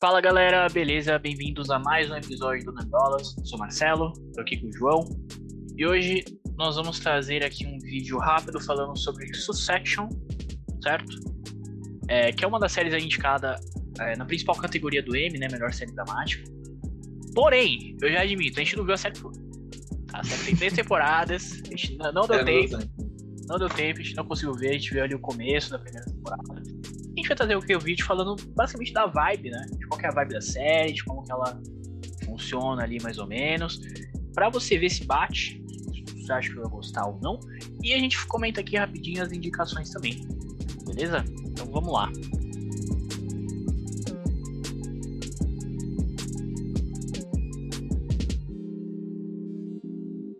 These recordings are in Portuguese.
Fala galera, beleza? Bem-vindos a mais um episódio do Nerdolas. Sou Marcelo, tô aqui com o João. E hoje nós vamos trazer aqui um vídeo rápido falando sobre Succession, certo? É, que é uma das séries indicada é, na principal categoria do M, né? Melhor série dramática. Porém, eu já admito, a gente não viu a série toda. A série tem três temporadas, a gente não, não deu É, tempo. não, Não deu tempo, a gente não conseguiu ver, a gente viu ali o começo da primeira temporada. A gente vai trazer o que? O vídeo falando basicamente da vibe, né? De qual é a vibe da série, de como que ela funciona ali mais ou menos. Pra você ver se bate, se você acha que vai gostar ou não. E a gente comenta aqui rapidinho as indicações também. Beleza? Então vamos lá.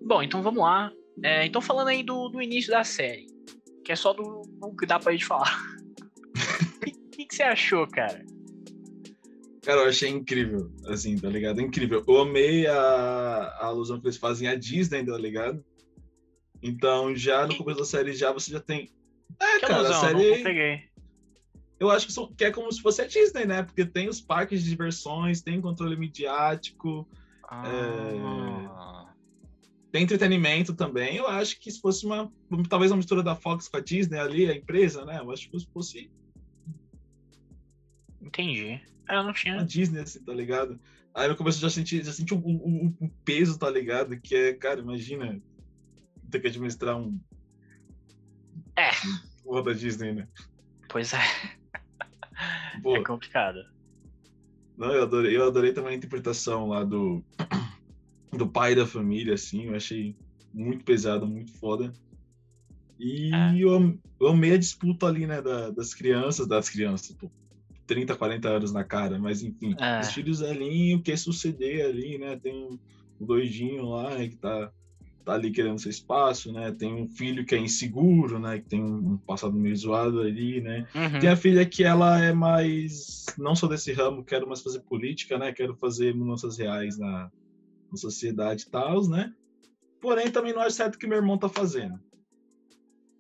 Bom, então vamos lá. É, então falando aí do, do início da série, que é só do, do que dá pra gente falar. O que, que, você achou, cara? Cara, eu achei incrível, assim, tá ligado? Incrível. Eu amei a, a alusão que eles fazem à Disney, tá ligado? Então, já no começo da série, já você já tem. É, Que cara, alusão? a série. não peguei. Eu acho que, são- que é como se fosse a Disney, né? Porque tem os parques de diversões, tem controle midiático, Ah, tem entretenimento também. Eu acho que se fosse uma. Talvez uma mistura da Fox com a Disney ali, a empresa, né? Eu acho que se fosse entendi. É, Eu não a tinha. Disney, assim, tá ligado? Aí no começo eu já senti, já senti o, peso, tá ligado? Que é, cara, imagina ter que administrar um. É. Porra da Disney, né? Pois é, Pô, é complicado. não, eu adorei, eu adorei também a interpretação lá do, do pai da família, assim, eu achei muito pesado, muito foda. E É. eu, eu amei a disputa ali, né, da- das crianças, das crianças, pô, 30, 40 anos na cara, mas enfim, É. os filhos ali, o que suceder ali, né, tem um, doidinho lá né, que tá, tá ali querendo seu espaço, né, tem um filho que é inseguro, né, que tem um passado meio zoado ali, né, Uhum. tem a filha que ela é mais. Não sou desse ramo, quero mais fazer política, né? Quero fazer mudanças reais na, na sociedade e tal, né? Porém, também não é certo o que meu irmão tá fazendo.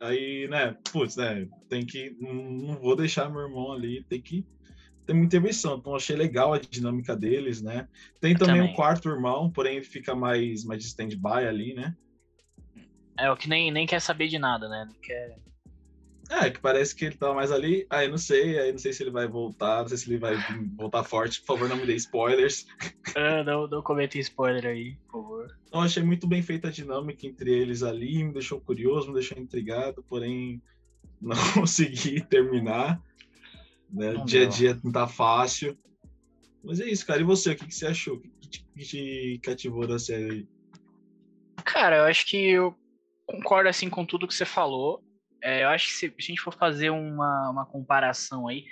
Aí, né? Putz, né? Tem que. Não não vou deixar meu irmão ali, tem que ter uma intervenção. Então, achei legal a dinâmica deles, né? Tem também também. o quarto irmão, porém fica mais, mais stand-by ali, né? É o que nem, nem quer saber de nada, né? Não quer... É, que parece que ele tá mais ali. Aí não sei, aí não sei se ele vai voltar, não sei se ele vai voltar forte. Por favor, não me dê spoilers. Ah, não, não comentem spoiler aí, por favor. Eu achei muito bem feita a dinâmica entre eles ali, me deixou curioso, me deixou intrigado, porém não consegui terminar. Né? Não dia a dia não tá fácil. Mas é isso, cara. E você, o que, que você achou? O que te, que te cativou da série aí? Cara, eu acho que eu concordo assim com tudo que você falou. É, eu acho que se, se a gente for fazer uma, uma comparação aí,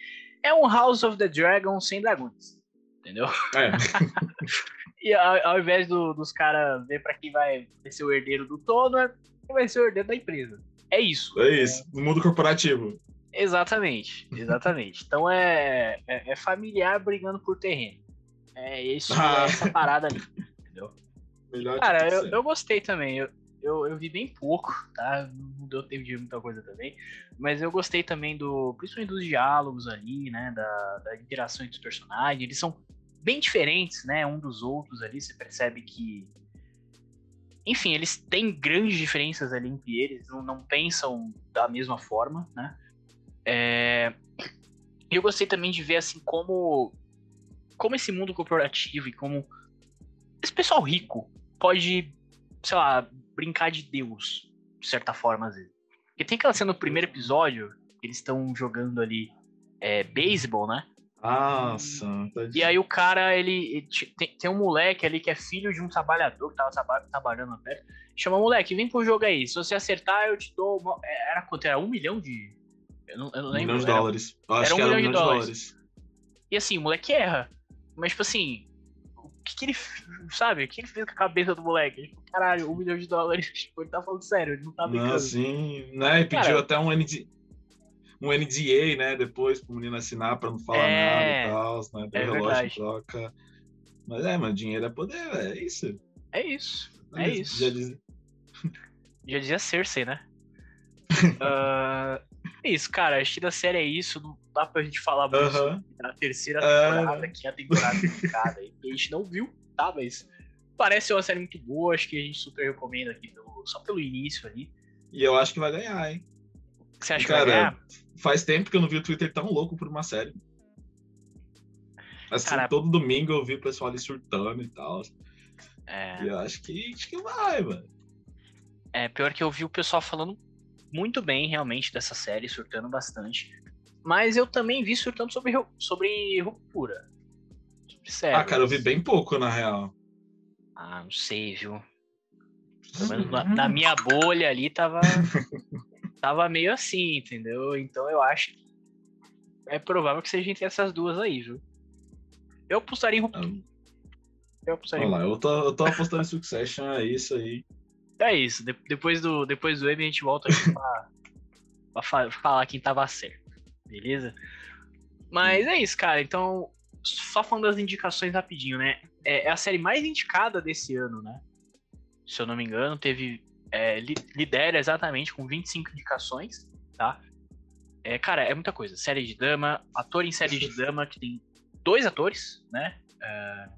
é um House of the Dragon sem dragões. Entendeu? É, E ao, ao invés do- dos caras ver pra quem vai ser o herdeiro do trono, é quem vai ser o herdeiro da empresa. É isso. é isso. No mundo corporativo. Exatamente, exatamente. Então é, é, é familiar brigando por terreno. É isso, Ah. é essa parada ali, entendeu? Melhor Cara, eu, eu gostei também. Eu, eu, eu vi bem pouco, tá? Não deu tempo de ver muita coisa também. Mas eu gostei também do. Principalmente dos diálogos ali, né? Da, da interação entre os personagens. Eles são bem diferentes, né? Um dos outros ali. Você percebe que. Enfim, eles têm grandes diferenças ali entre eles, não, não pensam da mesma forma, né? É, e eu gostei também de ver assim como como esse mundo corporativo e como esse pessoal rico pode, sei lá, brincar de Deus, de certa forma, às vezes. Porque tem aquela cena no primeiro episódio, eles estão jogando ali é, beisebol, né? Nossa, tá E aí o cara, ele. ele tem, tem um moleque ali que é filho de um trabalhador que tava traba- trabalhando perto. Chama moleque, vem pro jogo aí. Se você acertar, eu te dou. Uma... Era quanto? Era um milhão de. Eu não, eu não um lembro. milhão de dólares. Eu acho era um que era milhão milhão de dólares. dólares. E assim, o moleque erra. Mas, tipo assim, o que, que ele. Sabe? O que ele fez com a cabeça do moleque? Caralho, um milhão de dólares. Tipo, ele tá falando sério, ele não tá brincando. Não, assim, né? E pediu Cara, até um, ND, um NDA, né? Depois pro menino assinar pra não falar É, nada e tal, né? Deu é relógio verdade. troca. Mas é, mano, dinheiro é poder, é isso. É isso. É Já isso. diz- Já dizia Cersei, né? Ah, é isso, cara. A da série é isso. não- dá pra gente falar muito Aham. da terceira temporada, que é a temporada indicada aí. que A gente não viu, tá? Mas parece ser uma série muito boa, acho que a gente super recomenda aqui, pelo- só pelo início ali. E eu acho que vai ganhar, hein? Que você acha Cara, que vai ganhar? Faz tempo que eu não vi o Twitter tão louco por uma série. Assim, Cara- todo domingo eu vi o pessoal ali surtando e tal. É, E eu acho que, acho que vai, mano. é, pior que eu vi o pessoal falando muito bem, realmente, dessa série, surtando bastante. Mas eu também vi surtando sobre, sobre ruptura. Sobre série. Ah, cara, eu vi bem pouco, na real. Ah, não sei, viu? Pelo menos na, na minha bolha ali tava. tava meio assim, entendeu? Então eu acho que é provável que seja entre essas duas aí, viu? Eu apostaria em ruptura. Eu apostaria em Olha lá, eu tô, eu tô apostando em Succession, é isso aí. É isso. de- depois do, depois do M a gente volta aqui pra, pra fa- falar quem tava certo. Beleza? Mas é isso, cara. Então, só falando das indicações rapidinho, né? É, é a série mais indicada desse ano, né? Se eu não me engano, teve. é, li- lidera exatamente com 25 indicações, tá? É, cara, é muita coisa. Série de dama, ator em série de dama, que tem dois atores, né? É,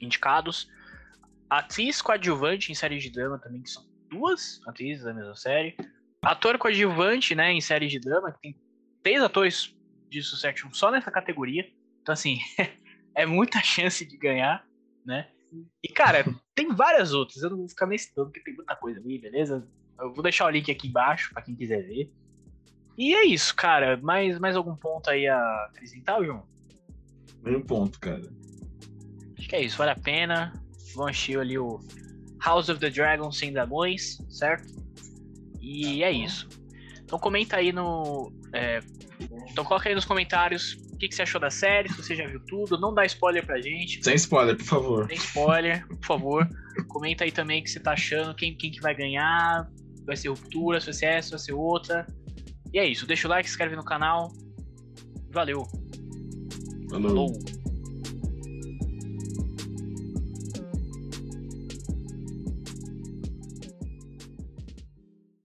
indicados. Atriz coadjuvante em série de drama também, que são duas atrizes da mesma série. Ator coadjuvante, né, em série de drama, que tem três atores de Succession só nessa categoria. Então, assim, é muita chance de ganhar, né? E, cara, tem várias outras. Eu não vou ficar mencionando porque tem muita coisa ali, beleza? Eu vou deixar o link aqui embaixo pra quem quiser ver. E é isso, cara. Mais, mais algum ponto aí a acrescentar, João? Meio ponto, cara. Acho que é isso, vale a pena. Vão assistir ali o House of the Dragon sem dragões, certo? E é isso. Então comenta aí no. é, então coloca aí nos comentários o que, que você achou da série, se você já viu tudo. Não dá spoiler pra gente. Sem spoiler, por favor. Sem spoiler, por favor. Comenta aí também o que você tá achando, quem, quem que vai ganhar. Vai ser ruptura, se vai ser essa, se vai ser outra. E é isso. Deixa o like, se inscreve no canal. Valeu. Falou. Falou.